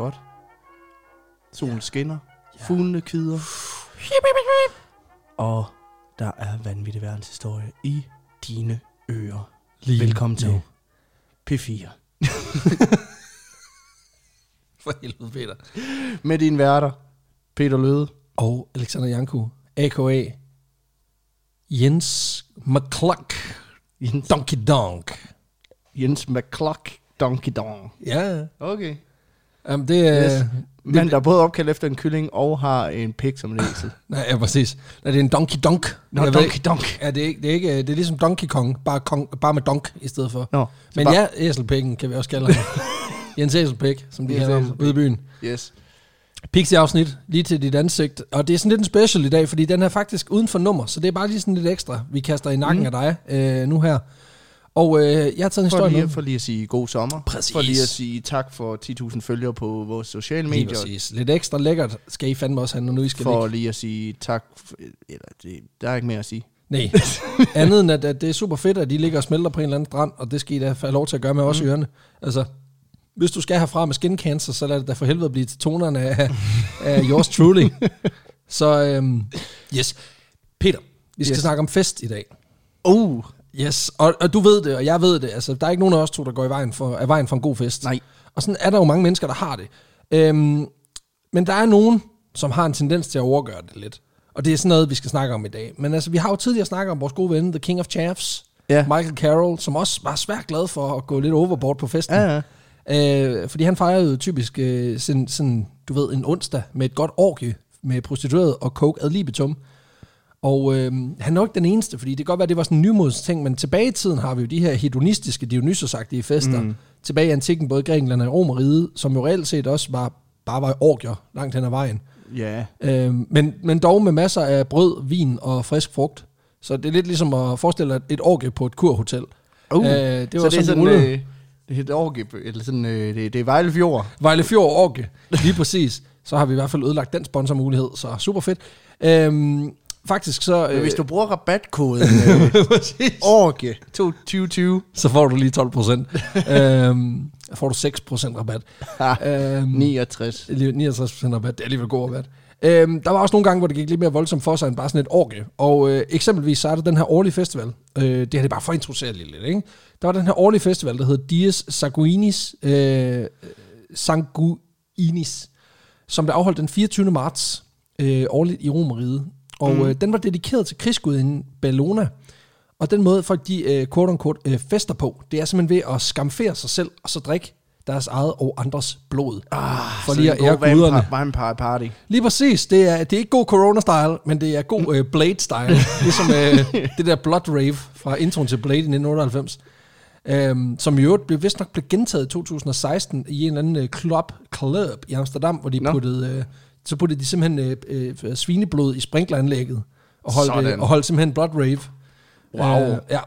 godt. Solen skinner. Fuglene kvider. Og der er vanvittig verdenshistorie i dine ører. Lige Velkommen til nu. P4. For helvede, Peter. Med dine værter, Peter Løde. Og Alexander Janku, a.k.a. Jens McCluck. Jens, Donkey Donk. Jens McCluck Donkey Dong. Ja, Okay. Jamen, det. Yes. Men der er både opkaldt efter en kylling og har en pik som en æsel. Nej, ja, præcis. Nej, det er en Donkey Donk. Nå, ved Donkey Donk. Ja, det er, ikke, det, er ikke, det er ligesom Donkey Kong, bare, kong, bare med donk i stedet for. Nå, Men bare- ja, æselpikken kan vi også kalde ham. Jens Æselpik, som de kalder ham ude i byen. Yes. Pixie-afsnit, lige til dit ansigt. Og det er sådan lidt en special i dag, fordi den er faktisk uden for nummer, så det er bare lige sådan lidt ekstra, vi kaster i nakken mm. af dig øh, nu her. Og øh, jeg har taget en For historie lige, med. for lige at sige god sommer. Præcis. For lige at sige tak for 10.000 følgere på vores sociale Lige medier. præcis. Lidt ekstra lækkert skal I fandme også have, når nu I skal For ligge. lige at sige tak. For, eller det, der er ikke mere at sige. Nej, andet end at, at det er super fedt, at de ligger og smelter på en eller anden strand, og det skal I da have lov til at gøre med os Mm. ørerne. Altså, hvis du skal herfra med skin cancer, så lad det da for helvede blive til tonerne af, af yours truly. så øhm, yes. Peter, vi skal Yes. snakke om fest i dag. Uh, Yes, og, og du ved det, og jeg ved det. Altså, der er ikke nogen af os to, der går i vejen for, af vejen for en god fest. Nej. Og sådan er der jo mange mennesker, der har det. Øhm, men der er nogen, som har en tendens til at overgøre det lidt. Og det er sådan noget, vi skal snakke om i dag. Men altså, vi har jo tidligere snakket om vores gode ven, The King of Chaffs, Ja. Michael Carroll, som også var svært glad for at gå lidt overboard på festen. ja, ja. Øh, fordi han fejrede jo typisk øh, sådan, sådan, du ved, en onsdag med et godt orgie med prostitueret og coke ad libitum. Og øh, han er jo ikke den eneste, fordi det kan godt være, at det var sådan en nymods ting, men tilbage i tiden har vi jo de her hedonistiske, dionysosagtige fester. Mm. Tilbage i antikken, både Grækenland og Romeriet, som jo reelt set også var, bare var orgier langt hen ad vejen. Ja. Øh, men, men dog med masser af brød, vin og frisk frugt. Så det er lidt ligesom at forestille dig et orgie på et kurhotel. Uh, Øh, det var så det er sådan, øh, det er et orgie, eller sådan, øh, det, det er Vejle Fjord. Vejle Fjord Orke, lige præcis. Så har vi i hvert fald ødelagt den sponsormulighed, så super fedt. Øhm, faktisk så... Men hvis du bruger rabatkoden øh, præcis. orgie 2020, Så får du lige 12 procent. øhm, får du 6 procent rabat. øhm, 69. 69 procent rabat, det er alligevel god rabat. Øhm, der var også nogle gange, hvor det gik lidt mere voldsomt for sig end bare sådan et orgie. Og øh, eksempelvis så er der den her årlige festival. Øh, det her det er bare for at introducere lidt, ikke? Der var den her årlige festival, der hedder Dies Sanguinis, øh, Sanguinis, som blev afholdt den 24. marts øh, årligt i Romeriet. Og mm. øh, den var dedikeret til krigsgudinden Bellona. Og den måde, folk de øh, quote unquote, øh, fester på, det er simpelthen ved at skamfere sig selv, og så drikke deres eget og andres blod. Ah, For lige at ære guderne. vampire, vampire party. Lige præcis. Det er, det er ikke god corona-style, men det er god øh, Blade-style. ligesom øh, det der Blood Rave fra introen til Blade i 1998. Øhm, som i øvrigt blev vist nok blev gentaget i 2016 i en eller anden øh, club, club i Amsterdam, hvor de Nå. puttede, øh, så puttede de simpelthen øh, øh, svineblod i sprinkleranlægget og holdt, øh, og holdt simpelthen Blood Rave. Wow. Øh, ja.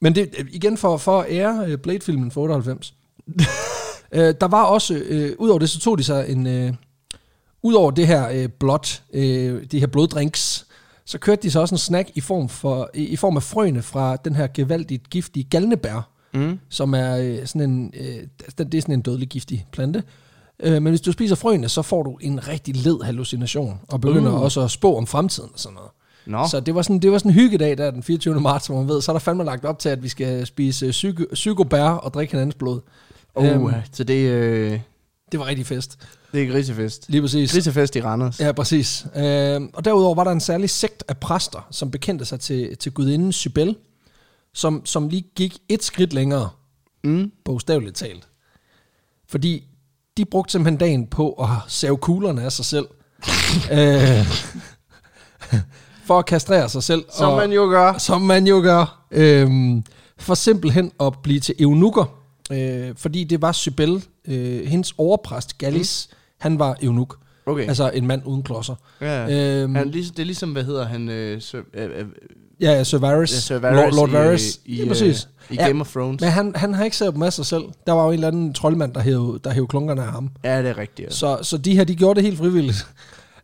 Men det, øh, igen for, for at ære øh, Blade-filmen fra 98. øh, der var også, øh, udover det, så tog de sig en... Øh, Udover det her øh, blot, øh, de her bloddrinks, så kørte de så også en snack i form, for, i, i form af frøene fra den her gevaldigt giftige galnebær, Mm. som er øh, sådan en, øh, det er sådan en dødelig giftig plante. Øh, men hvis du spiser frøene, så får du en rigtig led hallucination, og begynder Uh. også at spå om fremtiden og sådan noget. Nå, Så det var sådan, det var sådan en hyggedag der den 24. marts, hvor man ved, så er der fandme lagt op til, at vi skal spise øh, psyko, psykobær og drikke hinandens blod. uh, øhm, så det, øh, Det var rigtig fest. det er grisefest. Lige præcis. Grisefest i Randers. Ja, præcis. Øh, og derudover var der en særlig sekt af præster, som bekendte sig til, til gudinden Sybel, som, som lige gik et skridt længere, Mm. bogstaveligt talt. Fordi de brugte simpelthen dagen på at save kuglerne af sig selv. øh, for at kastrere sig selv. Som og, man jo gør. Som man jo gør. Øhm, for simpelthen at blive til eunukker. Øh, fordi det var Sybel, øh, hendes overpræst Gallis, mm. han var eunuk. Okay. Altså en mand uden klodser. ja. Øhm, han, ligesom, det er ligesom, hvad hedder han? Øh, Sir, øh, øh, ja, ja, Sir Varys. ja, Sir Lord, Varys Lord i, Varys. i, ja, øh, præcis. i Ja, Game of Thrones. Men han, han har ikke set dem af sig selv. Der var jo en eller anden troldmand, der hævde, der hævde klunkerne af ham. Ja, det er rigtigt. Ja. Så, så de her, de gjorde det helt frivilligt.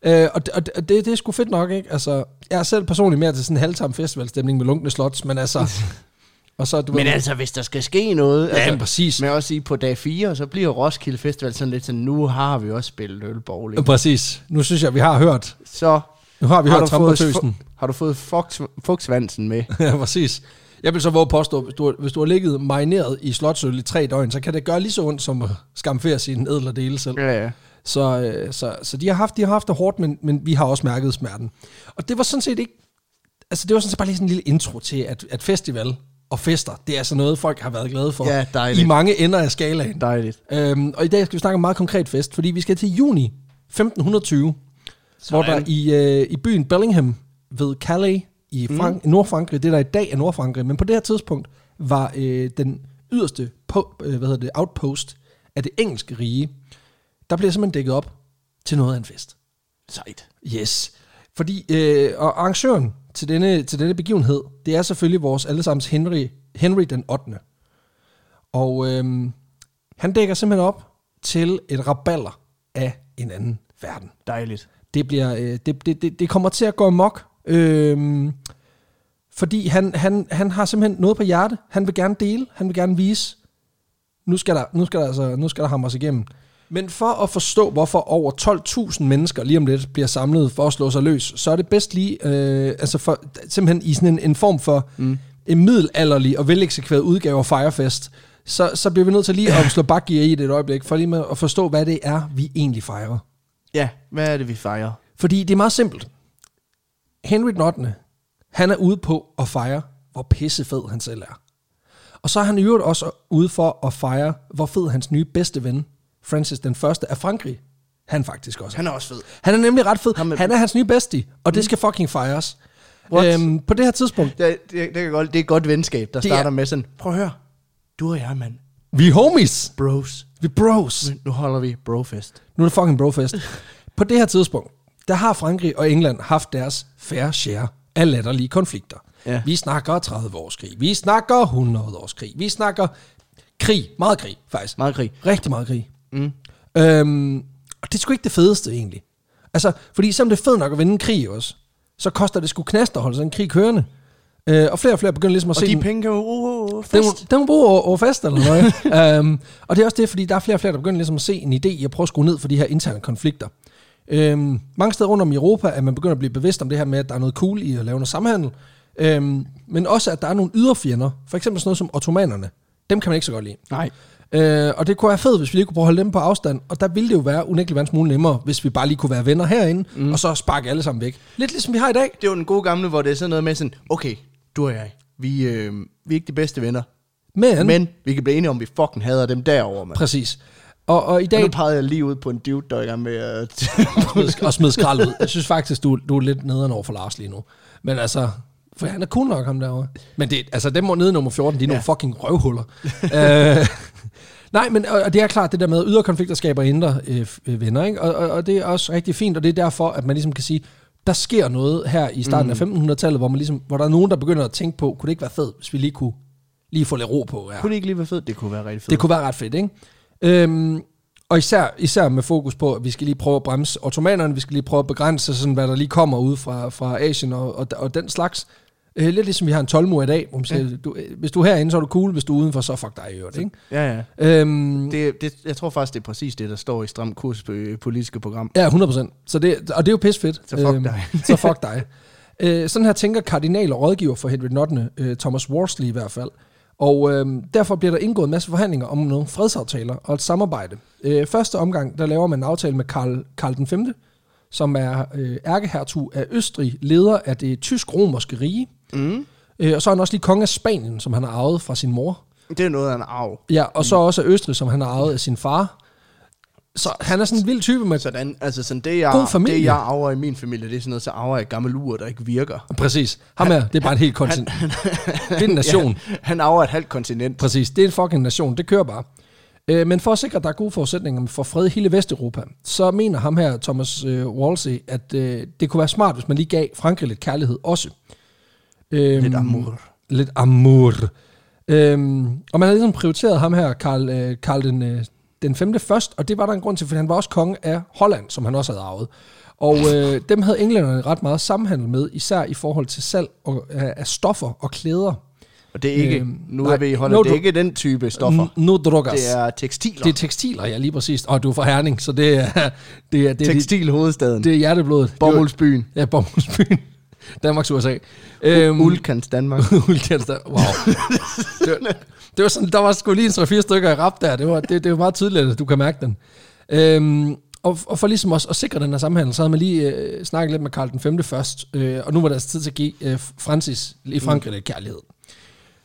Øh, og det, og det, det er sgu fedt nok, ikke? Altså, jeg er selv personligt mere til sådan en halvtam festivalstemning med lunkne slots, men altså, Og så, du Men ved, altså, hvis der skal ske noget... ja, altså, præcis. Men også sige, på dag 4, så bliver Roskilde Festival sådan lidt sådan, nu har vi også spillet ølbowling. Præcis. Nu synes jeg, vi har hørt, Så nu har vi har hørt fu- har du fået fugt, fugtsvansen med. ja, præcis. Jeg vil så våge påstå, hvis du, hvis du har ligget marineret i slotsøl i tre døgn, så kan det gøre lige så ondt som at skamfere sine ædler dele selv. Ja, ja. Så, øh, så, så de, har haft, de har haft det hårdt, men, men vi har også mærket smerten. Og det var sådan set ikke... Altså, det var sådan set bare lige sådan en lille intro til, at, at festival og fester, det er altså noget, folk har været glade for. Ja, dejligt. I mange ender af skalaen. Dejligt. Øhm, og i dag skal vi snakke om en meget konkret fest, fordi vi skal til juni 1520, hvor der i, øh, i byen Bellingham ved Calais i Frank- mm. Nordfrankrig, det der i dag er Nordfrankrig, men på det her tidspunkt var øh, den yderste på, øh, hvad hedder det, outpost af det engelske rige, der bliver simpelthen dækket op til noget af en fest. Sejt. Yes. Fordi, øh, og arrangøren til denne, til denne begivenhed, det er selvfølgelig vores allesammens Henry, Henry den 8. Og øh, han dækker simpelthen op til et raballer af en anden verden. Dejligt. Det, bliver, øh, det, det, det, det kommer til at gå amok, øh, fordi han, han, han har simpelthen noget på hjerte. Han vil gerne dele, han vil gerne vise, nu skal der, nu skal der, altså, nu skal der hamres igennem. Men for at forstå, hvorfor over 12.000 mennesker lige om lidt bliver samlet for at slå sig løs, så er det bedst lige, øh, altså for, simpelthen i sådan en, en form for mm. en middelalderlig og veleksekveret udgave af Firefest, så, så bliver vi nødt til lige at slå bakgear i det et øjeblik, for lige med at forstå, hvad det er, vi egentlig fejrer. Ja, hvad er det, vi fejrer? Fordi det er meget simpelt. Henry den 8. Han er ude på at fejre, hvor pissefed han selv er. Og så er han i øvrigt også ude for at fejre, hvor fed hans nye bedste ven, Francis den første af Frankrig, han faktisk også. Han er også fed. Han er nemlig ret fed. Ham er- Han er hans nye bestie, og det skal fucking fejres. What? Øhm, på det her tidspunkt, Det, det, det, er godt, det er et godt venskab, der starter er- med sådan, prøv at høre, du og jeg, mand, vi er homies. bros. Vi er bros. Nu holder vi brofest. Nu er det fucking brofest. På det her tidspunkt, der har Frankrig og England haft deres fair share af latterlige konflikter. Ja. Vi snakker 30 års krig. Vi snakker 100 års krig. Vi snakker krig. Meget krig, faktisk. Meget krig. Rigtig meget krig. Mm. Øhm, og det er sgu ikke det fedeste, egentlig. Altså, fordi selvom det er fedt nok at vinde en krig også, så koster det sgu knast at holde sådan en krig kørende. Øh, og flere og flere begynder ligesom at Og se de den- penge kan jo den, må- fest. den må bruge over, over fest eller noget. um, og det er også det, fordi der er flere og flere, der begynder ligesom at se en idé i at prøve at skrue ned for de her interne konflikter. Um, mange steder rundt om i Europa er man begyndt at blive bevidst om det her med, at der er noget cool i at lave noget samhandel. Um, men også, at der er nogle yderfjender. For eksempel sådan noget som ottomanerne. Dem kan man ikke så godt lide. Nej. Uh, og det kunne være fedt, hvis vi lige kunne prøve at holde dem på afstand. Og der ville det jo være unægteligt være en smule nemmere, hvis vi bare lige kunne være venner herinde, mm. og så sparke alle sammen væk. Lidt ligesom vi har i dag. Det er jo den gode gamle, hvor det er sådan noget med sådan, okay, du og jeg, vi, øh, vi er ikke de bedste venner, Men, men vi kan blive enige om, at vi fucking hader dem derovre, mand. præcis. Og, og i Og dag... nu pegede jeg lige ud på en dude, der er i gang med at... og smid skrald ud. Jeg synes faktisk, du, du er lidt nederen over for Lars lige nu. Men altså, for han er cool nok ham derovre. Men det, altså, dem nede nummer 14, de er ja. nogle fucking røvhuller. øh, nej, men og, og det er klart, det der med ydre konflikter skaber indre øh, øh, venner, ikke? Og, og, og, det er også rigtig fint, og det er derfor, at man ligesom kan sige, der sker noget her i starten mm. af 1500-tallet, hvor, man ligesom, hvor der er nogen, der begynder at tænke på, kunne det ikke være fedt, hvis vi lige kunne lige få lidt ro på her. Kunne det ikke lige være fedt? Det kunne være rigtig fedt. Det kunne være ret fedt, ikke? Øhm, og især, især med fokus på, at vi skal lige prøve at bremse ottomanerne, vi skal lige prøve at begrænse, sådan, hvad der lige kommer ud fra, fra Asien og, og, og den slags. Øh, lidt ligesom vi har en 12 i dag, hvor man siger, du, øh, hvis du er herinde, så er du cool, hvis du er udenfor, så fuck dig i øvrigt, ikke? Ja, ja. Øhm, Det, det, jeg tror faktisk, det er præcis det, der står i Stram Kurs øh, politiske program. Ja, 100%. Så det, og det er jo pisfedt. Så fuck dig. så fuck dig. Øh, sådan her tænker kardinal og rådgiver for Henry VIII, øh, Thomas Worsley i hvert fald. Og øh, derfor bliver der indgået en masse forhandlinger om nogle fredsaftaler og et samarbejde. Øh, første omgang, der laver man en aftale med Karl, Karl den 5., som er øh, ærkehertug af Østrig, leder af det tysk-romerske rige. Mm. Øh, og så er han også lige konge af Spanien, som han har arvet fra sin mor. Det er noget af en arv. Ja, og så også af Østrig, som han har arvet af sin far. Så han er sådan en vild type med... Sådan, altså sådan det, jeg, God familie. det, jeg arver i min familie, det er sådan noget, så arver jeg gammel ur, der ikke virker. Præcis. Ham her, det er bare en helt kontinent. Det er en nation. Ja, han arver et halvt kontinent. Præcis, det er en fucking nation, det kører bare. Øh, men for at sikre, at der er gode forudsætninger for fred i hele Vesteuropa, så mener ham her, Thomas øh, Wolsey, at øh, det kunne være smart, hvis man lige gav Frankrig lidt kærlighed også. Øhm, Lidt amour. Lidt amour. Øhm, og man har ligesom prioriteret ham her, Karl, øh, Karl den, øh, den femte først, og det var der en grund til, for han var også konge af Holland, som han også havde arvet. Og øh, dem havde englænderne ret meget samhandel med, især i forhold til salg og, af, af stoffer og klæder. Og det er ikke, Øhm, nu nej, er vi i Holland, no det er ikke den type stoffer. No drogas. Det er tekstiler. det er tekstiler, ja, lige præcis. Og du er fra Herning, så det er, det er, det er, Tekstil hovedstaden. det er hjerteblodet. Bomuldsbyen. Ja, Bomuldsbyen. Danmarks USA. Øhm, Ulkans Danmark. Ulkans der. Wow. det, var, det var sådan, der var sgu lige en 3-4 stykker i rap der. Det var, det, det var meget tydeligt, at du kan mærke den. Øhm, og, og for ligesom også at sikre den her sammenhæng, så havde man lige øh, snakket lidt med Karl den 5. først. Øh, og nu var der altså tid til at give øh, Francis i Frankrig lidt kærlighed.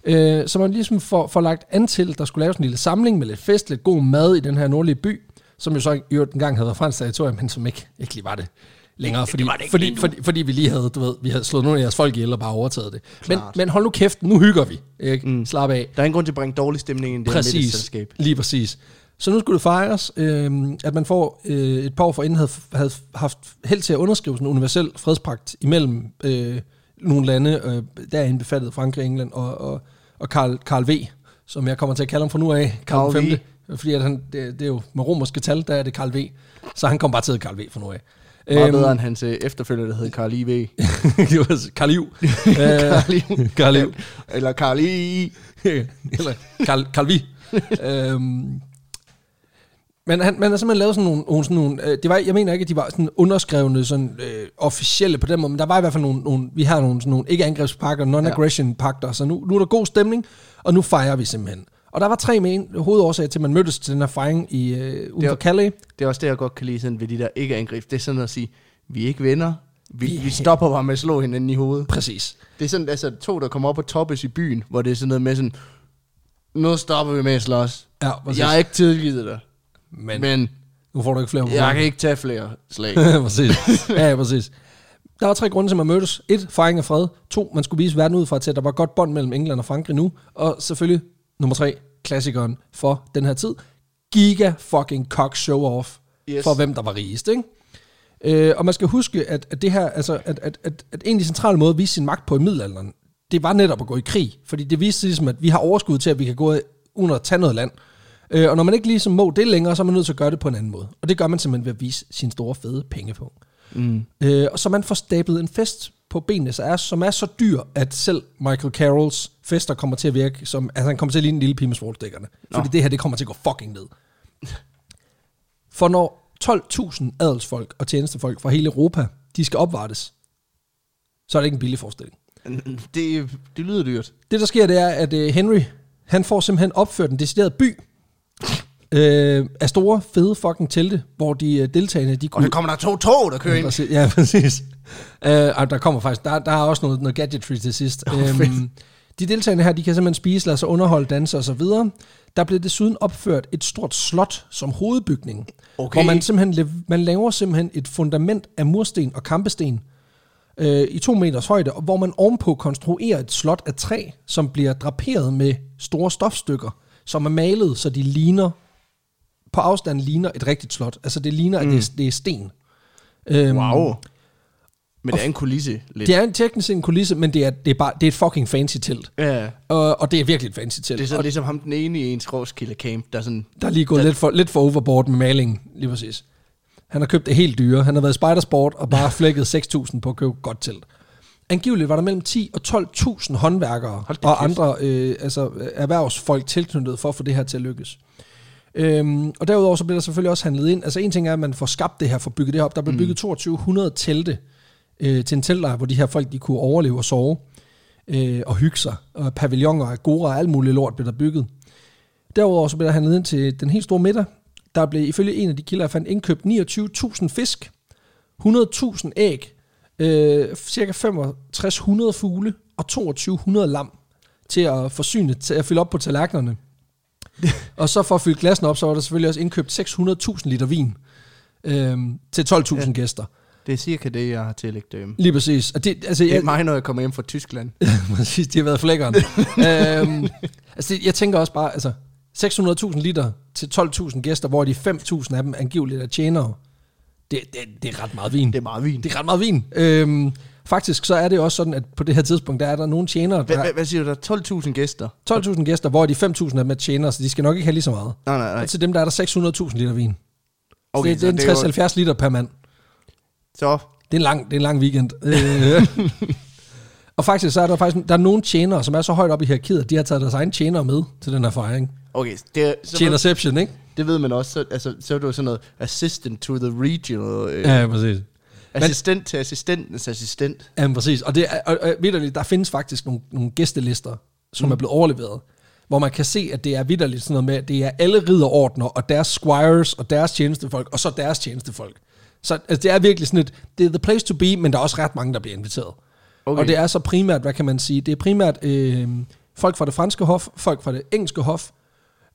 Øh, så man ligesom får, får lagt an til, at der skulle laves en lille samling med lidt fest, lidt god mad i den her nordlige by, som jo så i øvrigt engang havde været fransk territorium, men som ikke, ikke lige var det længere, fordi, var det fordi, fordi, fordi vi lige havde, du ved, vi havde slået nogle af jeres folk ihjel og bare overtaget det. Men, Klart. men hold nu kæft, nu hygger vi. Ikke? Mm. Slap af. Der er ingen grund til at bringe dårlig stemning ind i det her Præcis, middagsselskab. lige præcis. Så nu skulle det fejres, øh, at man får øh, et par år forinden havde, havde haft held til at underskrive sådan en universel fredspagt imellem øh, nogle lande, øh, der er indbefattet Frankrig, England og, og, og Karl, Karl V., som jeg kommer til at kalde ham fra nu af, Karl Karl V. 5. Fordi at han, det, det er jo med romerske tal, der er det Karl V. Så han kom bare til at Karl V fra nu af. Meget Øhm, bedre end hans øh, efterfølger, der hed Karl I.V. det var Karl Iv. Karl Iv. Eller Karl I. Eller Karl, Karl Vi. øhm, men han, man har simpelthen lavet sådan nogle, nogle, sådan nogle øh, det var, jeg mener ikke, at de var sådan underskrevne, sådan øh, officielle på den måde, men der var i hvert fald nogle, nogle vi har nogle, sådan nogle ikke-angrebspakker, non-aggression pakter, så nu, nu er der god stemning, og nu fejrer vi simpelthen. Og der var tre med en hovedårsager til, at man mødtes til den her fejring i, øh, uden Det for var- Calais. Det er også det, jeg godt kan lide sådan ved de der ikke-angreb. Det er sådan at sige, vi er ikke venner. Vi, vi stopper bare med at slå hinanden i hovedet. Præcis. Det er sådan, altså to, der kommer op og toppes i byen, hvor det er sådan noget med sådan, nu stopper vi med at slås. Ja, præcis. Jeg har ikke tilgivet dig, men, men nu får du ikke flere på jeg kan ikke tage flere slag. præcis. Ja, ja, præcis. Der var tre grunde til, at man mødtes. Et, fejring af fred. To, man skulle vise verden ud fra til, at der var godt bånd mellem England og Frankrig nu. Og selvfølgelig, nummer tre, klassikeren for den her tid. Giga fucking cock show off. Yes. For hvem der var rigest, ikke? Øh, og man skal huske, at, at det her, altså, at, at, at, at en af de centrale måder at vise sin magt på i middelalderen, det var netop at gå i krig. Fordi det viste sig ligesom, at vi har overskud til, at vi kan gå uden at tage noget land. Øh, og når man ikke ligesom må det længere, så er man nødt til at gøre det på en anden måde. Og det gør man simpelthen ved at vise sin store fede penge på. Mm. Øh, og så man får stablet en fest på benene, så er, som er så dyr, at selv Michael Carrolls fester kommer til at virke som, altså han kommer til at ligne en lille pige med svordstikkerne. Fordi det her, det kommer til at gå fucking ned. For når 12.000 adelsfolk og tjenestefolk fra hele Europa, de skal opvartes, så er det ikke en billig forestilling. Det, det lyder dyrt. Det, der sker, det er, at øh, Henry, han får simpelthen opført en decideret by øh, af store, fede fucking telte, hvor de øh, deltagende, de Og kunne... der kommer der to tog, der kører ind. Præcis, ja, præcis. Uh, der kommer faktisk, der, der er også noget, noget gadgetry til sidst. Åh, um, de deltagende her, de kan simpelthen spise, lade sig underholde, danse og så videre. Der blev desuden opført et stort slot som hovedbygning, Okay. hvor man simpelthen man laver simpelthen et fundament af mursten og kampesten øh, i to meters højde, og hvor man ovenpå konstruerer et slot af træ, som bliver draperet med store stofstykker, som er malet, så de ligner, på afstand ligner et rigtigt slot. Altså det ligner, mm. at det er, det er sten. Øhm, Wow. Men det er en kulisse lidt. Det er en teknisk en kulisse, men det er, det er, bare, det er et fucking fancy telt. ja. Og, og det er virkelig et fancy telt. Det er sådan og ligesom ham den ene i ens Roskilde Camp, der er sådan... der er lige gået lidt for, lidt for overboard med malingen, lige præcis. Han har købt det helt dyre. Han har været i Spidersport og bare flækket 6.000 på at købe godt telt. Angiveligt var der mellem 10 og 12.000 håndværkere og kæft. andre øh, altså, erhvervsfolk tilknyttet for at få det her til at lykkes. Øhm, og derudover så bliver der selvfølgelig også handlet ind. Altså en ting er, at man får skabt det her, får bygget det her op. Der blev bygget 2200 telte øh, til en teltlejr, hvor de her folk de kunne overleve og sove øh, og hygge sig. Og pavilloner, agora og alt muligt lort blev der bygget. Derudover så blev der handlet ind til den helt store middag. Der blev ifølge en af de kilder, jeg fandt indkøbt 29.000 fisk, 100.000 æg, øh, cirka 6500 fugle og 2200 lam til at forsyne, til at fylde op på tallerkenerne. Og så for at fylde glassen op, så var der selvfølgelig også indkøbt 600.000 liter vin øh, til 12.000 ja. gæster. Det er cirka det, jeg har tillægt dem. Lige præcis. Og det, altså, Det er jeg, mig, når jeg kommer hjem fra Tyskland. Præcis, de har været flækkeren. øhm, altså, det, jeg tænker også bare, altså, 600.000 liter til 12.000 gæster, hvor de 5.000 af dem angiveligt er tjenere. Det, det, det er ret meget vin. Det er meget vin. Det er ret meget vin. Øhm, faktisk så er det også sådan, at på det her tidspunkt, der er der nogle tjenere, Hvad, der hvad, siger du, der er 12.000 gæster? 12.000 gæster, hvor de 5.000 er med tjenere, så de skal nok ikke have lige så meget. Nej, nej, nej. Og til dem, der er der 600.000 liter vin. Okay, det, det er så en 60-70 liter per mand. Så, Det er en lang, det er en lang weekend. Øh. Og faktisk, så er der faktisk der er nogle tjenere, som er så højt op i hierarkiet, at de har taget deres egen tjenere med til den her fejring. Okay, det, er- så Tjenerception, ikke? det ved man også. Så, altså, så er det jo sådan noget assistant to the regional. Øh, Ja, præcis. Assistent til assistentens assistent. Ja, præcis. Og, det er, og, og vidderligt, der findes faktisk nogle, nogle gæstelister, som mm. er blevet overleveret, hvor man kan se, at det er vidderligt sådan noget med, at det er alle ridderordner, og deres squires, og deres tjenestefolk, og så deres tjenestefolk. Så altså, det er virkelig sådan et, det er the place to be, men der er også ret mange, der bliver inviteret. Okay. Og det er så primært, hvad kan man sige, det er primært øh, folk fra det franske hof, folk fra det engelske hof,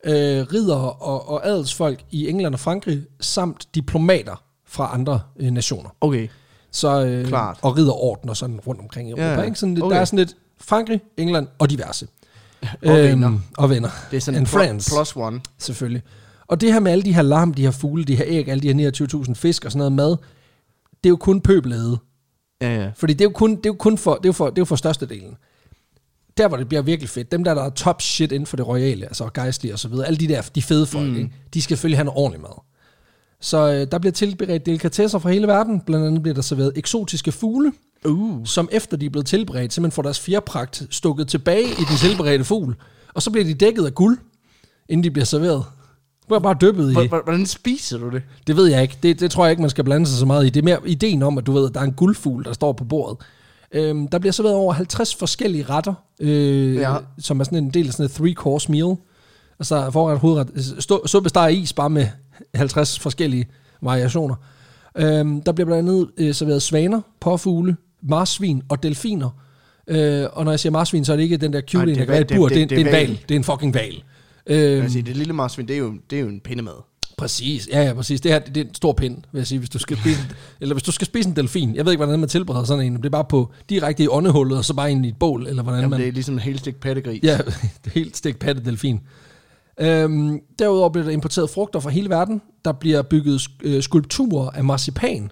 øh, ridere og, og adelsfolk i England og Frankrig, samt diplomater fra andre øh, nationer. Okay. Så, øh, Klart. Og ridderorden og sådan rundt omkring i Europa. Ja, ja. Ikke? Sådan, lidt, Okay. Der er sådan lidt Frankrig, England og diverse. Og venner. Og venner. Det er sådan And en friends. plus one. Selvfølgelig. Og det her med alle de her larm, de her fugle, de her æg, alle de her 29.000 fisk og sådan noget mad, det er jo kun pøbelade. Ja, ja. Fordi det er jo kun, det er jo kun for, det er jo for, det er jo for størstedelen. Der, hvor det bliver virkelig fedt, dem der, der er top shit inden for det royale, altså gejstlige og så videre, alle de der, de fede folk, mm. ikke? de skal selvfølgelig have noget ordentligt mad. Så øh, der bliver tilberedt delikatesser fra hele verden. Blandt andet bliver der serveret eksotiske fugle, Uh. som efter de er blevet tilberedt, simpelthen får deres fjerpragt stukket tilbage i den tilberedte fugl. Og så bliver de dækket af guld, inden de bliver serveret. Bliver bare dyppet i. Hvor- hvor- Hvordan spiser du det? Det ved jeg ikke. Det, det tror jeg ikke, man skal blande sig så meget i. Det er mere ideen om, at du ved, at der er en guldfugl, der står på bordet. Øhm, der bliver serveret over 50 forskellige retter, øh, Ja. ja. som er sådan en del af sådan et three-course meal. Altså forret, hovedret, stå- suppe, steg is, bare med 50 forskellige variationer. Øhm, der bliver blandt andet øh, serveret svaner, påfugle, marsvin og delfiner. Øh, og når jeg siger marsvin, så er det ikke den der cute, det er der kan være i et hval- bur. det- Det, det, det- det, det er en val. Det er en fucking val. Øhm, sige, det lille marsvin, det er jo, det er jo en pindemad. Præcis, ja, ja, præcis. Det her det er en stor pind, vil jeg sige, hvis du skal spise, eller hvis du skal spise en delfin. Jeg ved ikke, hvordan man tilbereder sådan en. Det er bare på direkte i åndehullet, og så bare ind i et bål, eller hvordan Jamen, man... det er ligesom en helt stik pattegris. Ja, det er helt stik patte delfin. Øhm, derudover bliver der importeret frugter fra hele verden. Der bliver bygget øh, skulpturer af marcipan,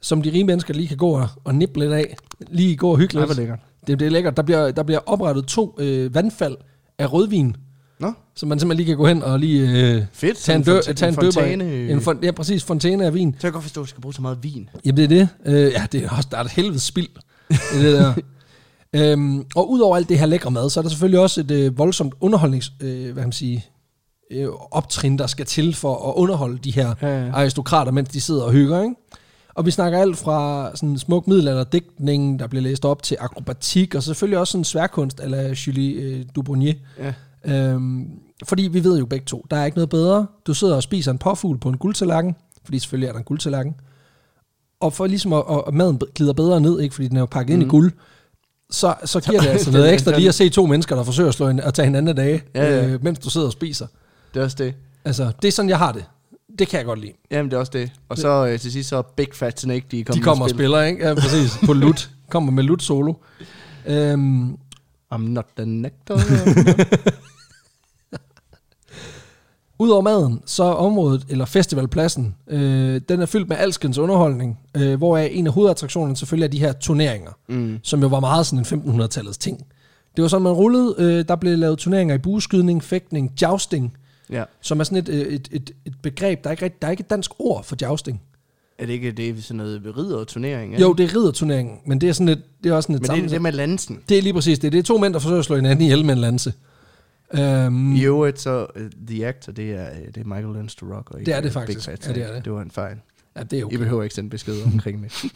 som de rige mennesker lige kan gå og, nippe lidt af. Lige gå og hygge lidt. lækkert. Det, det er lækkert. Der bliver, der bliver oprettet to øh, vandfald af rødvin, Nå, så man simpelthen lige kan gå hen og lige øh, fedt. tage en, dø, fonta- tage en, fontæne. døber. En fon, ja, præcis. Fontæne af vin. Så kan jeg godt forstå, at du skal bruge så meget vin. Jamen det er det. Øh, ja, det er også, der er et helvedes spild det der. øhm, og udover alt det her lækre mad, så er der selvfølgelig også et øh, voldsomt underholdnings, øh, hvad kan man sige, øh, optrin, der skal til for at underholde de her Ja, ja. aristokrater, mens de sidder og hygger, ikke? Og vi snakker alt fra sådan smuk middelalderdigtning, der bliver læst op til akrobatik, og selvfølgelig også sådan sværkunst, eller Julie øh, Dubonnier. Ja. Øhm, fordi vi ved jo begge to, der er ikke noget bedre. Du sidder og spiser en påfugl på en guldtallerken, fordi selvfølgelig er der en guldtallerken. Og for ligesom at, at, maden glider bedre ned, ikke, fordi den er jo pakket ind i guld, så, så giver det altså noget ekstra lige at se to mennesker, der forsøger at, slå en, at tage hinanden af dage, Ja, ja. Øh, mens du sidder og spiser. Det er også det. Altså, det er sådan, jeg har det. Det kan jeg godt lide. Jamen, det er også det. Og så øh, til sidst så Big Fat Snake, de kommer, De kommer og spil. spiller, ikke? Ja, præcis. På lut. Kommer med lut solo. Øhm, I'm not the nectar. Udover maden, så er området, eller festivalpladsen, øh, den er fyldt med alskens underholdning, øh, hvor en af hovedattraktionerne selvfølgelig er de her turneringer, mm. som jo var meget sådan en 1500-tallets ting. Det var sådan, man rullede, øh, der blev lavet turneringer i bueskydning, fægtning, jousting, Ja. som er sådan et, øh, et, et, et begreb, der er, ikke, der er ikke et dansk ord for jousting. Er det ikke det er sådan noget ridderturnering? Jo, det er ridderturneringen, men det er, sådan et, det er også sådan et Men det er det med lansen. det er lige præcis det. Det er to mænd, der forsøger at slå hinanden ihjel med en lanse. Um, I øvrigt så, uh, The Actor, det er, øh, det er Michael Lance The Rock, og Det er det faktisk. Big Fat Ja, det er det. Det var en fejl. ja, det er I okay. behøver ikke sende besked omkring det.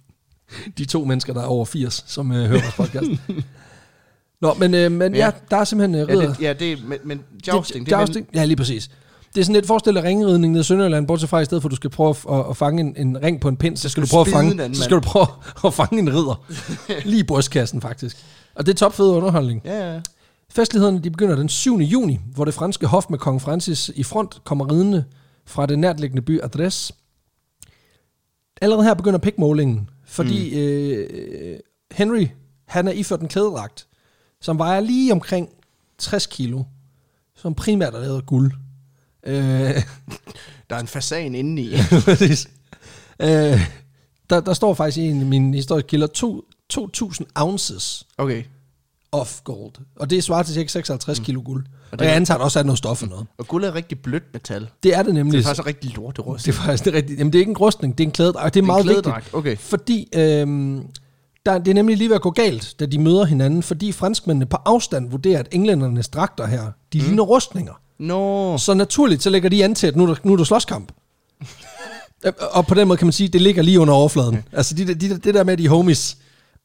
de to mennesker, der er over 80, som øh, hører vores podcast. Nå, men, øh, men ja. Ja. ja, der er simpelthen øh, ja, ridder. det, ja, det men, men jousting, det, det, jousting. Ja, lige præcis. Det er sådan lidt forestil dig ringridning ned i Sønderjylland, bortset fra i stedet for, at du skal prøve at, at fange en, en ring på en pind, så skal du prøve at fange, så skal du prøve at fange en ridder. lige i brystkassen, faktisk. Og det er topfed underholdning. Ja, ja. Festlighederne de begynder den 7. juni, hvor det franske hof med kong Francis i front kommer ridende fra den nærtliggende by Adresse. Allerede her begynder pikmålingen, fordi mm. øh, Henry, han er iført en klædedragt, som vejer lige omkring 60 kilo, som primært er lavet af guld. Øh, Der er en fasan inde i. øh, der, der står faktisk i en af mine historiske kilder to- 2.000 ounces Okay. Of gold. Og det svarer til cirka 56 kilo guld. Og, Og og jeg det- antager, at der også er noget stof og noget. Og guld er rigtig blødt metal. Det er det nemlig. Det er faktisk rigtig lorterust. det er faktisk det rigtige. Jamen, det er ikke en rustning, det er en klædedragt. Det er, meget vigtigt. okay. Fordi øhm, Der, det er nemlig lige ved at gå galt, da de møder hinanden, fordi franskmændene på afstand vurderer, at englændernes dragter her, de mm. ligner rustninger. Nå, Så naturligt, så lægger de an til, at nu er der, nu er der slåskamp. Øh, og på den måde kan man sige, at det ligger lige under overfladen. Altså de, der- de, der- det der med de homies,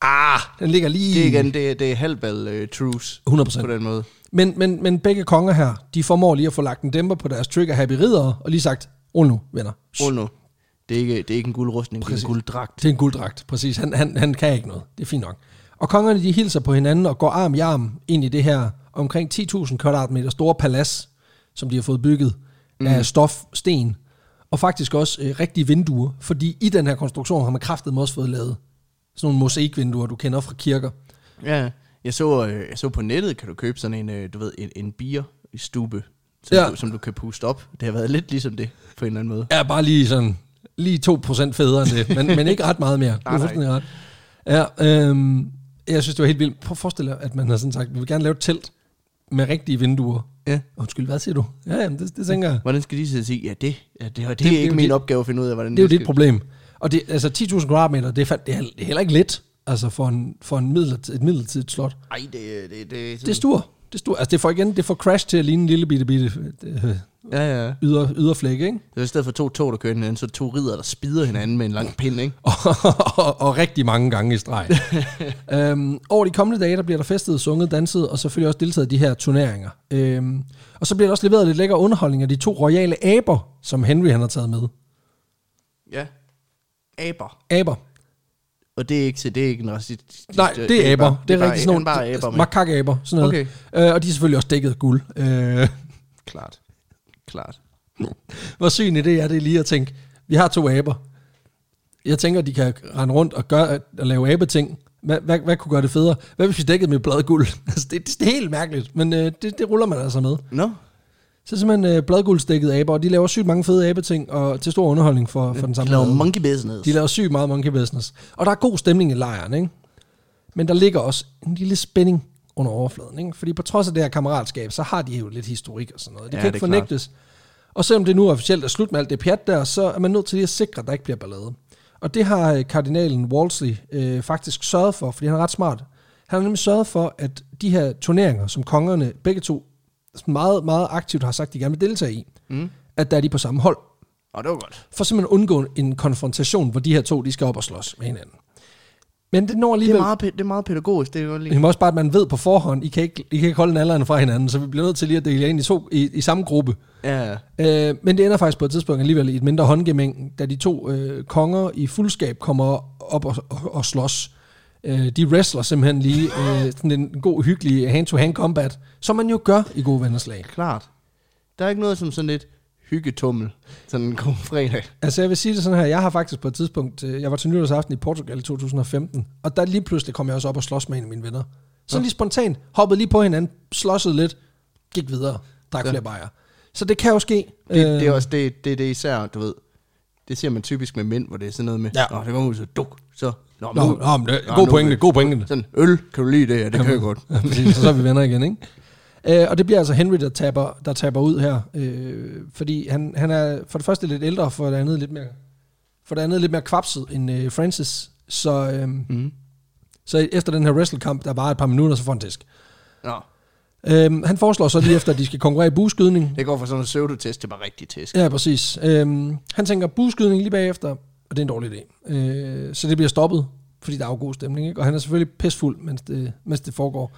ah, den ligger lige... det er igen, det, det er halvbal uh, truce 100%. på den måde. Men, men, men begge konger her, de formår lige at få lagt en dæmper på deres trigger happy ridere, og lige sagt, rul nu, venner. Ro nu. Det er ikke, det er ikke en guldrustning, det er Præcis. en gulddragt. Det er en gulddragt, præcis. Han, han, han kan ikke noget. Det er fint nok. Og kongerne, de hilser på hinanden og går arm i arm ind i det her omkring 10.000 kvadratmeter store palads, som de har fået bygget mm. af stof, sten, og faktisk også øh, rigtige vinduer, fordi i den her konstruktion har man kraftet også fået lavet sådan nogle mosaikvinduer, du kender fra kirker. Ja, jeg så, øh, jeg så på nettet, kan du købe sådan en, øh, du ved, en, en bier i stube, som, Ja. du, som du kan puste op. Det har været lidt ligesom det, på en eller anden måde. Ja, bare lige sådan, lige 2% federe end det, men, men ikke ret meget mere. Du Nej, er nej. ret. Ja, øhm, jeg synes, det var helt vildt. Prøv at forestille dig, at man har sådan sagt, vi vil gerne lave et telt med rigtige vinduer. Ja. Undskyld, hvad siger du? Ja, jamen, det, det tænker jeg. Hvordan skal de så sige, ja, det, ja, det, det, det, det er ikke jo min dit- opgave at finde ud af, hvordan Det er jo dit problem. Og det, altså 10.000 kvadratmeter, det er, det, er, det er heller ikke let, altså for, en, for en midlertid, et midlertidigt slot. Ej, det, det, det, det, Det er stor. Det er stor. Altså det får igen, det får Crash til at ligne en lille bitte, bitte øh, Ja, ja. yder, yderflæk, ikke? Så i stedet for to tog, der kører hinanden, så er det to ridder, der spider hinanden med en lang pind, ikke? og, og, og rigtig mange gange i streg. øhm, over de kommende dage, der bliver der festet, sunget, danset, og selvfølgelig også deltaget i de her turneringer. Øhm, og så bliver der også leveret lidt lækker underholdning af de to royale aber, som Henry han har taget med. Ja. Aber. Aber. Og det er ikke, det er ikke en racist. Nej, det er aber. Det er, bare, rigtig sådan nogle bare aber med. makakaber, sådan noget. Okay. Øh, og de er selvfølgelig også dækket af guld. Øh, Klart. Klart. hvor syg en idé er det lige at tænke, vi har to aber. Jeg tænker, de kan rende rundt og, gøre, og lave abeting. Hvad, hvad, hvad kunne gøre det federe? Hvad hvis vi dækkede med bladguld? altså, det, det, er helt mærkeligt, men øh, det, det ruller man altså med. Nå, Så er simpelthen øh, bladguldsdækket aber, og de laver sygt mange fede abeting, og til stor underholdning for, for den de samme laver måde. monkey business. De laver sygt meget monkey business. Og der er god stemning i lejren, ikke? Men der ligger også en lille spænding under overfladen, ikke? Fordi på trods af det her kammeratskab, så har de jo lidt historik og sådan noget. Det Ja, kan det ikke er fornægtes. Og selvom det nu officielt er slut med alt det pjat der, så er man nødt til lige at sikre, at der ikke bliver ballade. Og det har øh, kardinalen Wolsey øh, faktisk sørget for, fordi han er ret smart. Han har nemlig sørget for, at de her turneringer, som kongerne begge to meget, meget aktivt har sagt, de gerne vil deltage i, Mm. at der er de på samme hold Og det var godt. for simpelthen at undgå en konfrontation, hvor de her to, de skal op og slås med hinanden. Men det når Det alligevel... er, meget, det er meget pædagogisk, det er Det lige. er også bare, at man ved på forhånd, I kan ikke, I kan ikke holde alderen fra hinanden, så vi bliver nødt til lige at dele jer ind i, to, i, i samme gruppe. Ja, ja. Øh, men det ender faktisk på et tidspunkt alligevel i et mindre håndgemæng, da de to øh, konger i fuldskab kommer op og, og, og slås. Øh, de wrestler simpelthen lige øh, sådan en god, hyggelig hand-to-hand combat, som man jo gør i gode vennerslag. klart. Der er ikke noget som sådan lidt hyggetummel, sådan en god fredag. Altså jeg vil sige det sådan her, jeg har faktisk på et tidspunkt, øh, jeg var til nytårsaften i Portugal i 2015, og der lige pludselig kom jeg også op og slås med en af mine venner. Sådan lige spontant, hoppede lige på hinanden, slåsede lidt, gik videre, drak Ja. flere bajer. Så det kan jo ske. Det, Øh, det er også det, det, det er især, du ved, det ser man typisk med mænd, hvor det er sådan noget med, Ja. Nå, det kommer ud så duk, så, nå, Nå, nu- nå, men det, nå, god pointe, god pointe. Sådan, øl, kan du lide det? Ja, det kan jeg godt. Så er vi venner igen, ikke? Øh, og det bliver altså Henry, der taber, der taber ud her, øh, fordi han, han er for det første lidt ældre, for det andet lidt mere, for det andet lidt mere kvapset end øh, Francis. Så, øh, Mm. så efter den her wrestlekamp, der var et par minutter, så får han tæsk. Nå, Øhm, han foreslår så lige efter, at de skal konkurrere i bueskydning. det går fra sådan en pseudotest til bare rigtig tæsk. Ja, præcis. Øhm, han tænker bueskydning lige bagefter, og det er en dårlig idé. Øh, så det bliver stoppet, fordi der er jo god stemning. Ikke? Og han er selvfølgelig pissfuld, mens det, mens det foregår.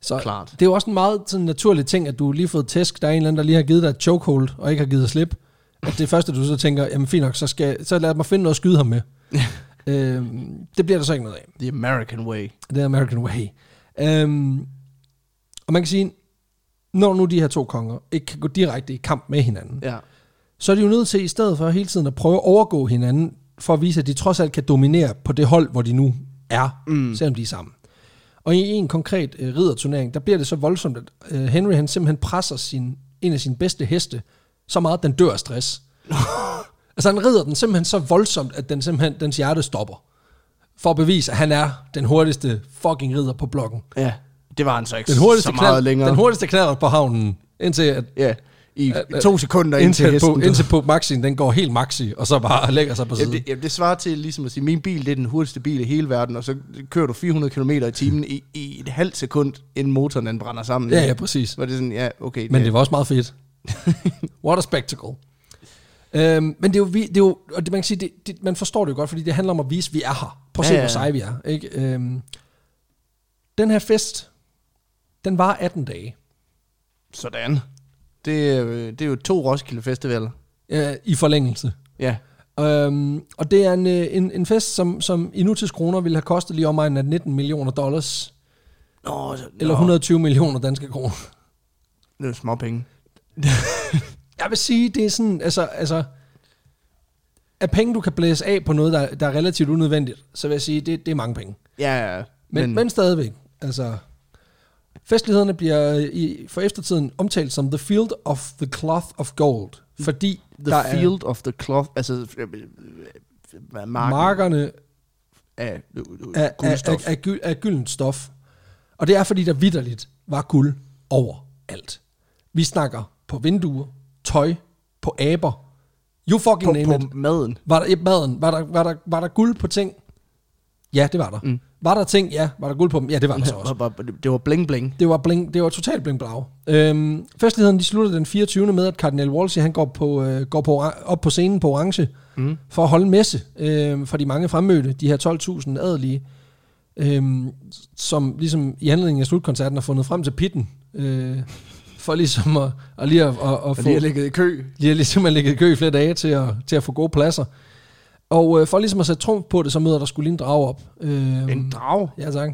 Så Klart. det er jo også en meget sådan, naturlig ting, at du lige har fået tæsk. Der er en eller anden, der lige har givet dig et chokehold, og ikke har givet slip. At det første, du så tænker, jamen fint nok, så, skal, så lad mig finde noget at skyde ham med. øhm, det bliver der så ikke noget af. The American way. Er American Way. Øhm, og man kan sige, når nu de her to konger ikke kan gå direkte i kamp med hinanden, Ja. Så er de jo nødt til i stedet for hele tiden at prøve at overgå hinanden, for at vise, at de trods alt kan dominere på det hold, hvor de nu er, mm. selvom de er sammen. Og i en konkret øh, ridderturnering, der bliver det så voldsomt, at øh, Henry han simpelthen presser sin, en af sine bedste heste, så meget, at den dør af stress. altså han rider den simpelthen så voldsomt, at den simpelthen, dens hjerte stopper. For at bevise, at han er den hurtigste fucking ridder på blokken. Ja, det var han så ikke Den hurtigste, så meget knald, længere. den hurtigste knald på havnen, indtil at Ja, i to sekunder ind til Indtil, hesten. på, indtil på maxien, den går helt maxi, og så bare lægger sig på siden. Jamen, det, jamen, det svarer til ligesom at sige, min bil det er den hurtigste bil i hele verden, og så kører du 400 km i timen i, i et halvt sekund, inden motoren den brænder sammen. Ja, ja, præcis. Var det sådan, ja, okay. Men det var også meget fedt. What a spectacle. Øhm, men det er jo, vi, det er jo og det, man kan sige, det, det, man forstår det jo godt, fordi det handler om at vise, at vi er her. Prøv at se, Ja, ja, hvor seje vi er. Ikke? Øhm, den her fest, den var 18 dage Sådan. Det, er jo- det er jo to Roskilde Festivaler. øh, i forlængelse. Ja. Øhm, og det er en, øh, en, en fest, som, som i nutidskroner ville have kostet lige omegnen af 19 millioner dollars, Nå, så, eller 120 millioner danske kroner. Det er jo småpenge. Jeg vil sige, det er sådan, altså, altså af penge, du kan blæse af på noget, der, der er relativt unødvendigt, så vil jeg sige, det, det er mange penge. Ja, ja. Men, men, men stadigvæk, altså... Festlighederne bliver øh, i, for eftertiden omtalt som The Field of the Cloth of Gold, fordi The der Field of the Cloth, altså øh, øh, er marken markerne af, af, af, af, af, gy, af gyldent stof. Og det er, fordi der vidderligt var guld overalt. Vi snakker på vinduer, tøj, på aber. You fucking på, name it. på maden. Var der, i maden, var der, var, der, var der guld på ting? Ja, det var der. Mm. Var der ting? Ja. Var der guld på dem? Ja, det var der så også. Var- var- Det var bling bling. Det var, bling, det var totalt bling blau. Øhm, festligheden de slutter den 24. med, at Cardinal Wolsey han går, på, øh, går på, op på scenen på orange mm. for at holde messe øh, for de mange fremmødte, de her 12.000 adelige, øh, som ligesom i anledning af slutkoncerten har fundet frem til pitten, øh, for ligesom at, at lige at, at, at Og få... de har ligget i kø. De har ligesom ligget i kø i flere dage til at, til at få gode pladser. Og øh, for ligesom at sætte trumf på det, så møder der skulle lige en drag op. Øh, En drag. Ja, tak.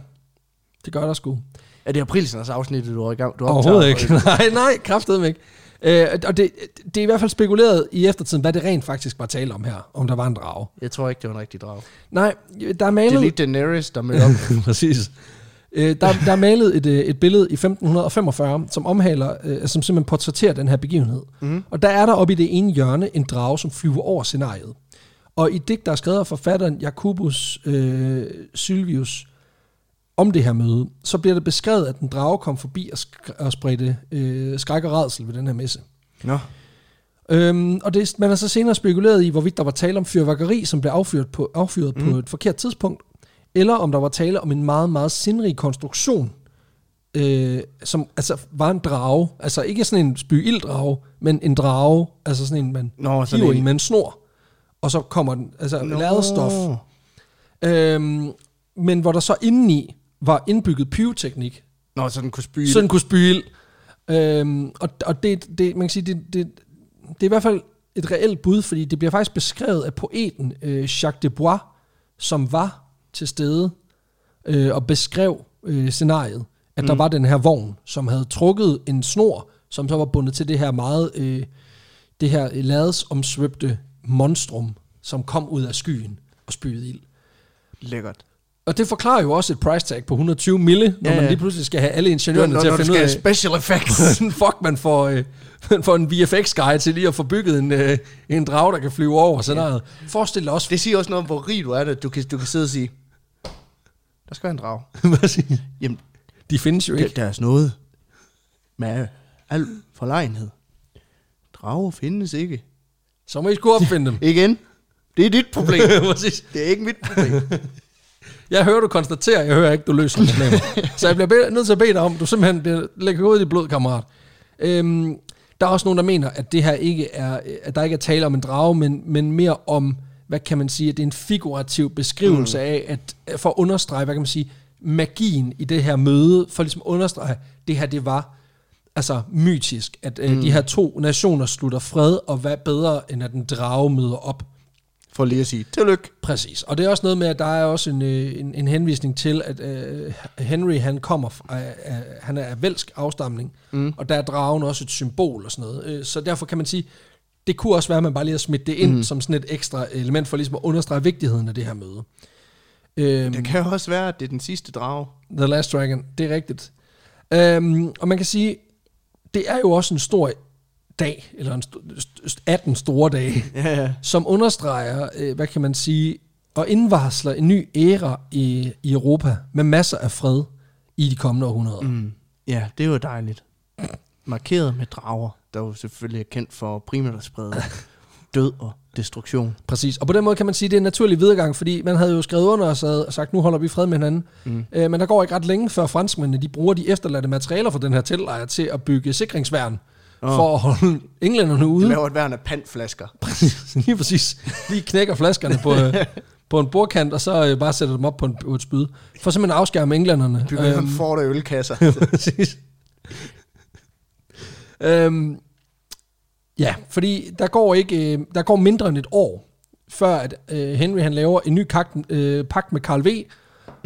Det gør der sgu. Er det aprilsners afsnit, du er i gang? Du Overhovedet ikke. optager? nej, nej, kraftedeme ikke. Øh, og det, det er i hvert fald spekuleret i eftertiden, hvad det rent faktisk var tale om her, om der var en drage. Jeg tror ikke, det var en rigtig drag. Nej, der er Det er malet... lige Daenerys, der mødte op. Præcis. Øh, der, der er malet et, øh, et billede i 1545, som omhaler, øh, som simpelthen portrætterer den her begivenhed. Mm. Og der er der oppe i det ene hjørne en drage, som flyver over scenariet. Og i digt, der er skrevet af forfatteren Jacobus øh, Sylvius om det her møde, så bliver det beskrevet, at en drage kom forbi og, sk- og spredte øh, skræk og rædsel ved den her messe. Nå. Øhm, og det, man har så senere spekuleret i, hvorvidt der var tale om fyrværkeri, som blev affyret på, affyret mm. på et forkert tidspunkt, eller om der var tale om en meget, meget sindrig konstruktion, øh, som altså var en drage. Altså ikke sådan en spy drage, men en drage, altså sådan en, man Nå, sådan hiver i en- med en snor, og så kommer den, altså lavet stof. Øhm, men hvor der så indeni var indbygget pyroteknik, Nå, så den kunne spyle. så den kunne spyle. Øhm, og, og det, det, man kan sige, det, det, det er i hvert fald et reelt bud, fordi det bliver faktisk beskrevet af poeten øh, Jacques de Bois, som var til stede øh, og beskrev øh, scenariet, at mm. der var den her vogn, som havde trukket en snor, som så var bundet til det her meget, øh, det her ladesomsvøbte monstrum, som kom ud af skyen og spyede ild. Lækkert. Og det forklarer jo også et price tag på 120 mille, når Ja, man ja. lige pludselig skal have alle ingeniørerne Når, til at finde ud af, special effects. fuck man får, øh, man får en VFX-guide til lige at få bygget en, øh, en drag, der kan flyve over scenariet. Forestil dig også, det siger også noget om, hvor rig du er, at du kan, du kan sidde og sige, der skal være en drag. hvad siger Jamen, de findes jo der, ikke. der er sådan noget med al forlegenhed. Drager findes ikke. Så må I skulle opfinde dem. Igen, det er dit problem. Præcis. det er ikke mit problem. Jeg hører, du konstaterer, jeg hører ikke, du løser problemer. så jeg bliver be- nødt til at bede dig om, du simpelthen bliver, lægger ud i blod, kammerat. Øhm, der er også nogen, der mener, at det her ikke er, at der ikke er tale om en drage, men, men mere om, hvad kan man sige, at det er en figurativ beskrivelse mm. af, at for at understrege, hvad kan man sige, magien i det her møde, for ligesom at understrege, at det her, det var altså mytisk, at øh, de her to nationer slutter fred, og hvad bedre, end at en drage møder op. For lige at sige, tillykke. Præcis. Og det er også noget med, at der er også en, øh, en, en henvisning til, at øh, Henry han kommer fra, øh, øh, han er af velsk afstamning, mm. og der er dragen også et symbol og sådan noget. Øh, så derfor kan man sige, det kunne også være, at man bare lige har smidt det ind mm. som sådan et ekstra element for ligesom at understrege vigtigheden af det her møde. Øhm, Det kan også være, at det er den sidste drag. The Last Dragon, det er rigtigt. Øhm, og man kan sige, det er jo også en stor dag, eller en st- st- 18 store dage, Ja, ja. som understreger, øh, hvad kan man sige, og indvarsler en ny æra i, i Europa med masser af fred i de kommende århundreder. Mm. Ja, det er jo dejligt. markeret med drager, der jo selvfølgelig er kendt for primært at sprede død og destruktion. Præcis. Og på den måde kan man sige, at det er en naturlig videregang, fordi man havde jo skrevet under og sagt, nu holder vi fred med hinanden. Mm. Øh, men der går ikke ret længe, før franskmændene de bruger de efterladte materialer fra den her teltlejr til at bygge sikringsværn, oh. for at holde englænderne De ude. laver et værn af pantflasker. Præcis. Lige præcis. Lige knækker flaskerne på, øh, på en bordkant, og så øh, bare sætter dem op på, en, på et spyd. For simpelthen at afskærme englænderne. Bygger øhm. en fort af ølkasser. Præcis. øhm, ja, fordi der går ikke, øh, der går mindre end et år, før at øh, Henry han laver en ny kagt, øh, pagt med Karl V.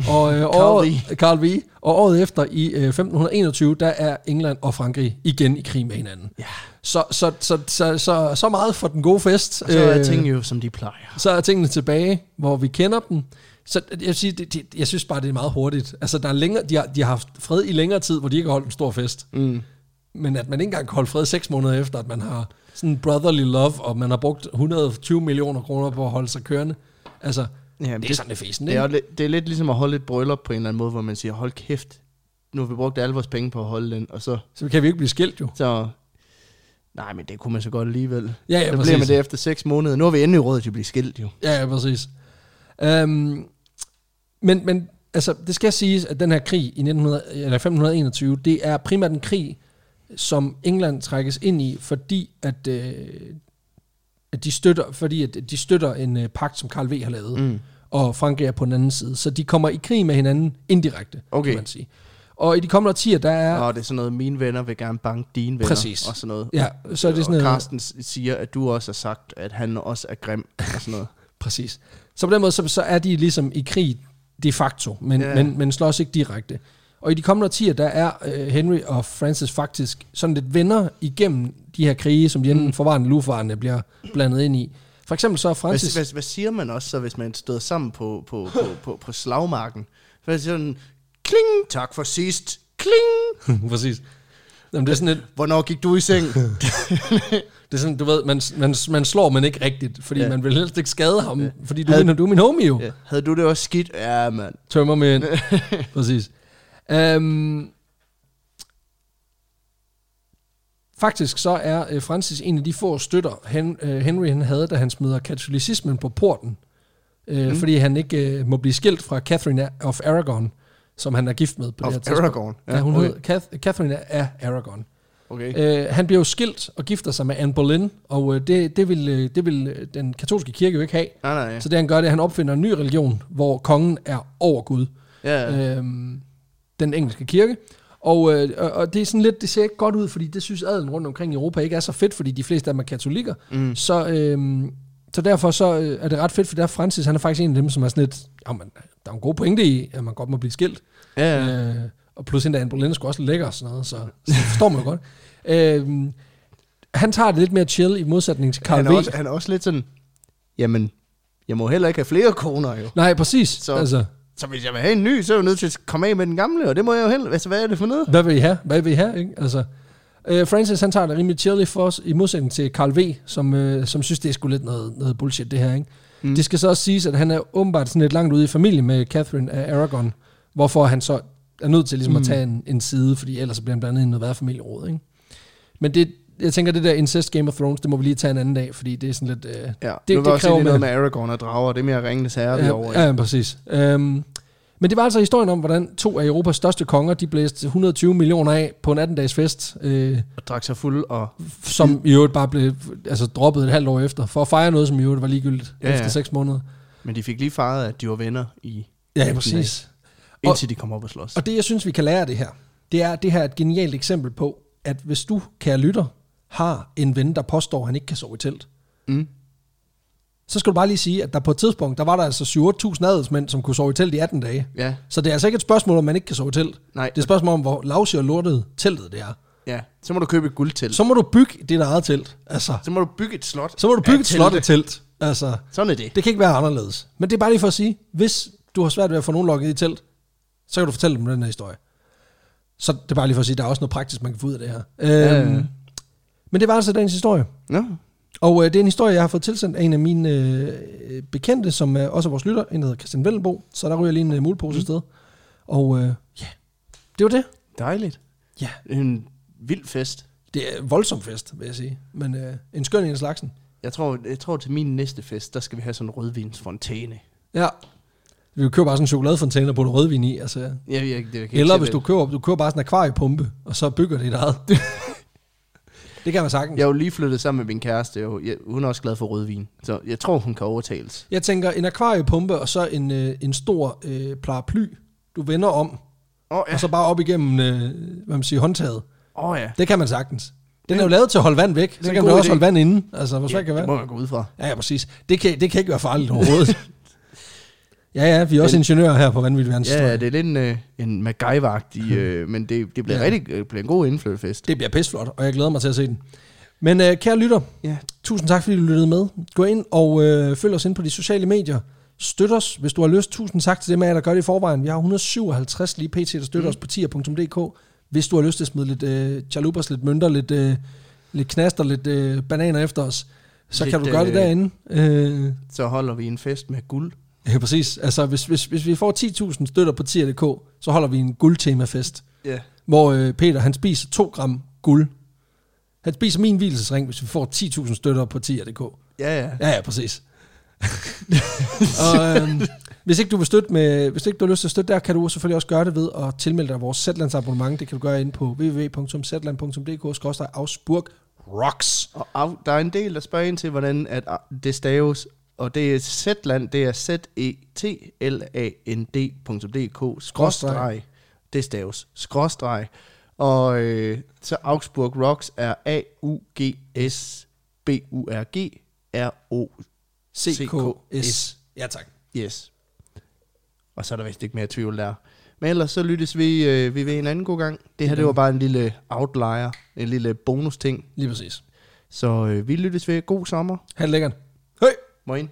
Og, øh, Karl året, V. Karl V. Og året efter, i øh, 1521, der er England og Frankrig igen i krig med hinanden. Ja. Så, så, så, så, så, så meget for den gode fest. Og så er Øh, tingene jo, som de plejer. så er tingene tilbage, hvor vi kender dem. Så jeg, vil sige, det, det, jeg synes bare, det er meget hurtigt. Altså, der er længere, de, har, de har haft fred i længere tid, hvor de ikke har holdt en stor fest. Mm. Men at man ikke engang kan holde fred seks måneder efter, at man har sådan brotherly love, og man har brugt 120 millioner kroner på at holde sig kørende. Altså, Ja, det er sådan, det er fesen, det, ikke? er, det er lidt ligesom at holde et bryllup på en eller anden måde, hvor man siger, hold kæft, nu har vi brugt alle vores penge på at holde den, og så, Så kan vi ikke blive skilt jo. så nej, men det kunne man så godt alligevel. Ja, ja, så bliver man det efter seks måneder. Nu har vi endelig råd til at blive skilt, jo. Ja, ja, præcis. Um, men, men altså, det skal siges, at den her krig i 1900, eller 1521, det er primært en krig, som England trækkes ind i, fordi at, øh, at de støtter, fordi at de støtter en øh, pagt, som Karl V har lavet, Mm. og Frankrig er på den anden side. Så de kommer i krig med hinanden indirekte, Okay. kan man sige. Og i de kommende årtier, der er... Og det er sådan noget, mine venner vil gerne banke dine venner. Præcis. Og sådan noget. Ja, så er det sådan og noget... Carsten s- siger, at du også har sagt, at han også er grim og sådan noget. Præcis. Så på den måde, så, så er de ligesom i krig de facto, men, Ja. men, men slås ikke direkte. Og i de kommende årtier, der er øh, Henry og Francis faktisk sådan lidt venner igennem de her krige, som de enten forvarende eller uforvarende bliver blandet ind i. For eksempel så er Hvad, Francis... hvad, hvad siger man også så, hvis man stod sammen på, på, på, på, på slagmarken? For det er sådan, kling, tak for sidst, kling. Præcis. Jamen, det er sådan lidt, Hvornår gik du i seng? det er sådan, du ved, man, man, man slår, men ikke rigtigt, fordi Ja. man vil helst ikke skade ham, ja. fordi du, Havde- Havde... du er min homie jo. ja. Havde du det også skidt? Ja, mand. Tømmer med ind. Præcis. Um, faktisk så er øh, Francis en af de få støtter, øh, Henry han havde, da han smider katolicismen på porten. Øh, mm. Fordi han ikke øh, må blive skilt fra Catherine of Aragon, som han er gift med på Of det her tidspunkt. Aragorn. Ja, hun okay. hed Cath- Catherine af Aragon. okay. Øh, han bliver jo skilt og gifter sig med Anne Boleyn, og øh, det, det, vil, øh, det vil den katolske kirke jo ikke have. Nej, nej. Så det han gør, det er, at han opfinder en ny religion, hvor kongen er over Gud Ja, ja. øhm, den engelske kirke. Og, øh, og- det er sådan lidt, det ser ikke godt ud, fordi det synes adelen rundt omkring i Europa ikke er så fedt, fordi de fleste af dem er katolikker. Mm. Så, øhm, så derfor så øh, er det ret fedt, for der er Francis, han er faktisk en af dem, som er sådan lidt, jamen, der er en god pointe i, at man godt må blive skilt. ja, ja. Øh, og plus endda Anne Boleyn sgu også lækker og sådan noget, så, så forstår man jo godt. Øhm, han tager det lidt mere chill i modsætning til Carl Han, V. er også, han er også lidt sådan, jamen, jeg må heller ikke have flere koner jo. Nej, præcis. Så. Altså, Så hvis jeg vil have en ny, så er jeg nødt til at komme af med den gamle, og det må jeg jo heller. Altså, hvad er det for noget? Hvad vil I have? Hvad vil I have? Ikke? Altså, øh, Francis han tager det rimelig chill for os, i modsætning til Carl V, som, øh, som synes, det er sgu lidt noget, noget bullshit, det her. Ikke? Mm. Det skal så også siges, at han er åbenbart sådan lidt langt ude i familie med Catherine af Aragon, hvorfor han så er nødt til ligesom mm. Mm. at tage en, en side, fordi ellers så bliver han blandet ind i noget værre familieråd. Ikke? Men det, jeg tænker, det der incest Game of Thrones, det må vi lige tage en anden dag, fordi det er sådan lidt... Øh, Ja, Det- det, nu det var også lige noget med. Aragorn og drager, det er mere ringenes herre, vi er over. Ja, ja, præcis. Øhm, men det var altså historien om, hvordan to af Europas største konger, de blæste 120 millioner af på en 18-dages fest, øh, Og drak sig fuld og... som i øvrigt bare blev altså, droppet et halvt år efter, for at fejre noget, som i øvrigt var ligegyldigt Ja, ja, ja. efter seks måneder. Men de fik lige fejret, at de var venner i... Ja, 18 præcis. Indtil de kom op og slås. Og det, jeg synes, vi kan lære af det her, det er, at det her er et genialt eksempel på, at hvis du, kære lytter, har en ven, der påstår, at han ikke kan sove i telt, Mm. så skal du bare lige sige, at der på et tidspunkt, der var der altså 7-8.000 adelsmænd, som kunne sove i telt i 18 dage. Ja, Så det er altså ikke et spørgsmål, om man ikke kan sove i telt. nej. Det er et spørgsmål om, hvor lavsig og lortet teltet det er. Ja, så må du købe et guldtelt. Så, må du bygge dit eget telt. Altså, så må du bygge et slot. så må du bygge et slot af telt. Altså, Sådan er det. det kan ikke være anderledes. Men det er bare lige for at sige, hvis du har svært ved at få nogen lukket i telt, så kan du fortælle dem den her historie. Så det er bare lige for at sige, der er også noget praktisk, man kan få ud af det her. ja. Øhm, men det var altså dagens historie. Nå, Og øh, det er en historie, jeg har fået tilsendt af en af mine øh, bekendte, som er også er vores lytter, en der hedder Christian Vellenbo. Så der ryger lige en øh, mulepose mm. sted. Og øh, ja, det var det. dejligt. Ja. En vild fest. Det er en voldsom fest, vil jeg sige. Men øh, en skøn en af slagsen. Jeg tror, jeg tror til min næste fest, der skal vi have sådan en rødvinsfontæne. Ja. Vi kan købe bare sådan en chokoladefontæne og putte rødvin i. Altså. Ja, jeg, det, jeg Eller hvis du køber, du køber bare sådan en akvariepumpe, og så bygger det dit eget. det kan man sagtens. Jeg er jo lige flyttet sammen med min kæreste, og jeg, hun er også glad for rødvin. Så jeg tror, hun kan overtales. Jeg tænker en akvariepumpe, og så en, øh, en stor øh, paraply, du vender om, oh, ja. og så bare op igennem øh, hvad man siger, håndtaget. oh, ja. Det kan man sagtens. Den er jo lavet til at holde vand væk, så kan man også idé. holde vand inde. Altså, hvor svært ja, kan det være. må man gå ud fra. Ja, ja, præcis. Det kan, det kan ikke være farligt overhovedet. ja, ja, vi er også ingeniører her på Vanvittig Verdens Ja, det er lidt en, øh, en MacGyver-agtig, øh, men det, det bliver Ja. rigtig det bliver en god indflyttefest. Det bliver pisseflot, og jeg glæder mig til at se den. Men øh, kære lytter, Ja. tusind tak fordi du lyttede med. Gå ind og øh, følg os ind på de sociale medier. Støt os, hvis du har lyst. Tusind tak til dem af jer, der gør det i forvejen. Vi har 157 lige pt, der støtter mm. os på tier.dk. Hvis du har lyst til at smide lidt øh, chalupas, lidt mønter, lidt, øh, lidt knaster, lidt øh, bananer efter os, så Lidt, kan du gøre det øh, derinde. Øh, Så holder vi en fest med guld. Ja, præcis. Altså, hvis, hvis, hvis vi får 10.000 støtter på tier.dk, så holder vi en guldtemafest, Ja. hvor øh, Peter, han spiser 2 gram guld. Han spiser min hvilesesring, hvis vi får 10.000 støtter på tier.dk. Ja, ja. Ja, ja, præcis. og, øhm, hvis ikke du vil støtte med, hvis ikke du har lyst til at støtte der, kan du selvfølgelig også gøre det ved at tilmelde dig vores Zetlands abonnement. Det kan du gøre inde på www.zetland.dk-ausburg rocks. Og af, der er en del, der spørger ind til, hvordan at det staves. Og det er Zetland, det er Z-E-T-L-A-N-D.dk, skråstreg. Det staves, skråstreg. Og øh, så Augsburg Rocks er A-U-G-S-B-U-R-G-R-O. CKS. Ja, tak. Yes. Og så er der vist ikke mere tvivl der. Men ellers så lyttes vi, øh, vi ved en anden god gang. Det her, det var bare en lille outlier, en lille bonus ting. Lige præcis. Så øh, vi lyttes ved. God sommer. Ha' det lækkert. Hej! Moin.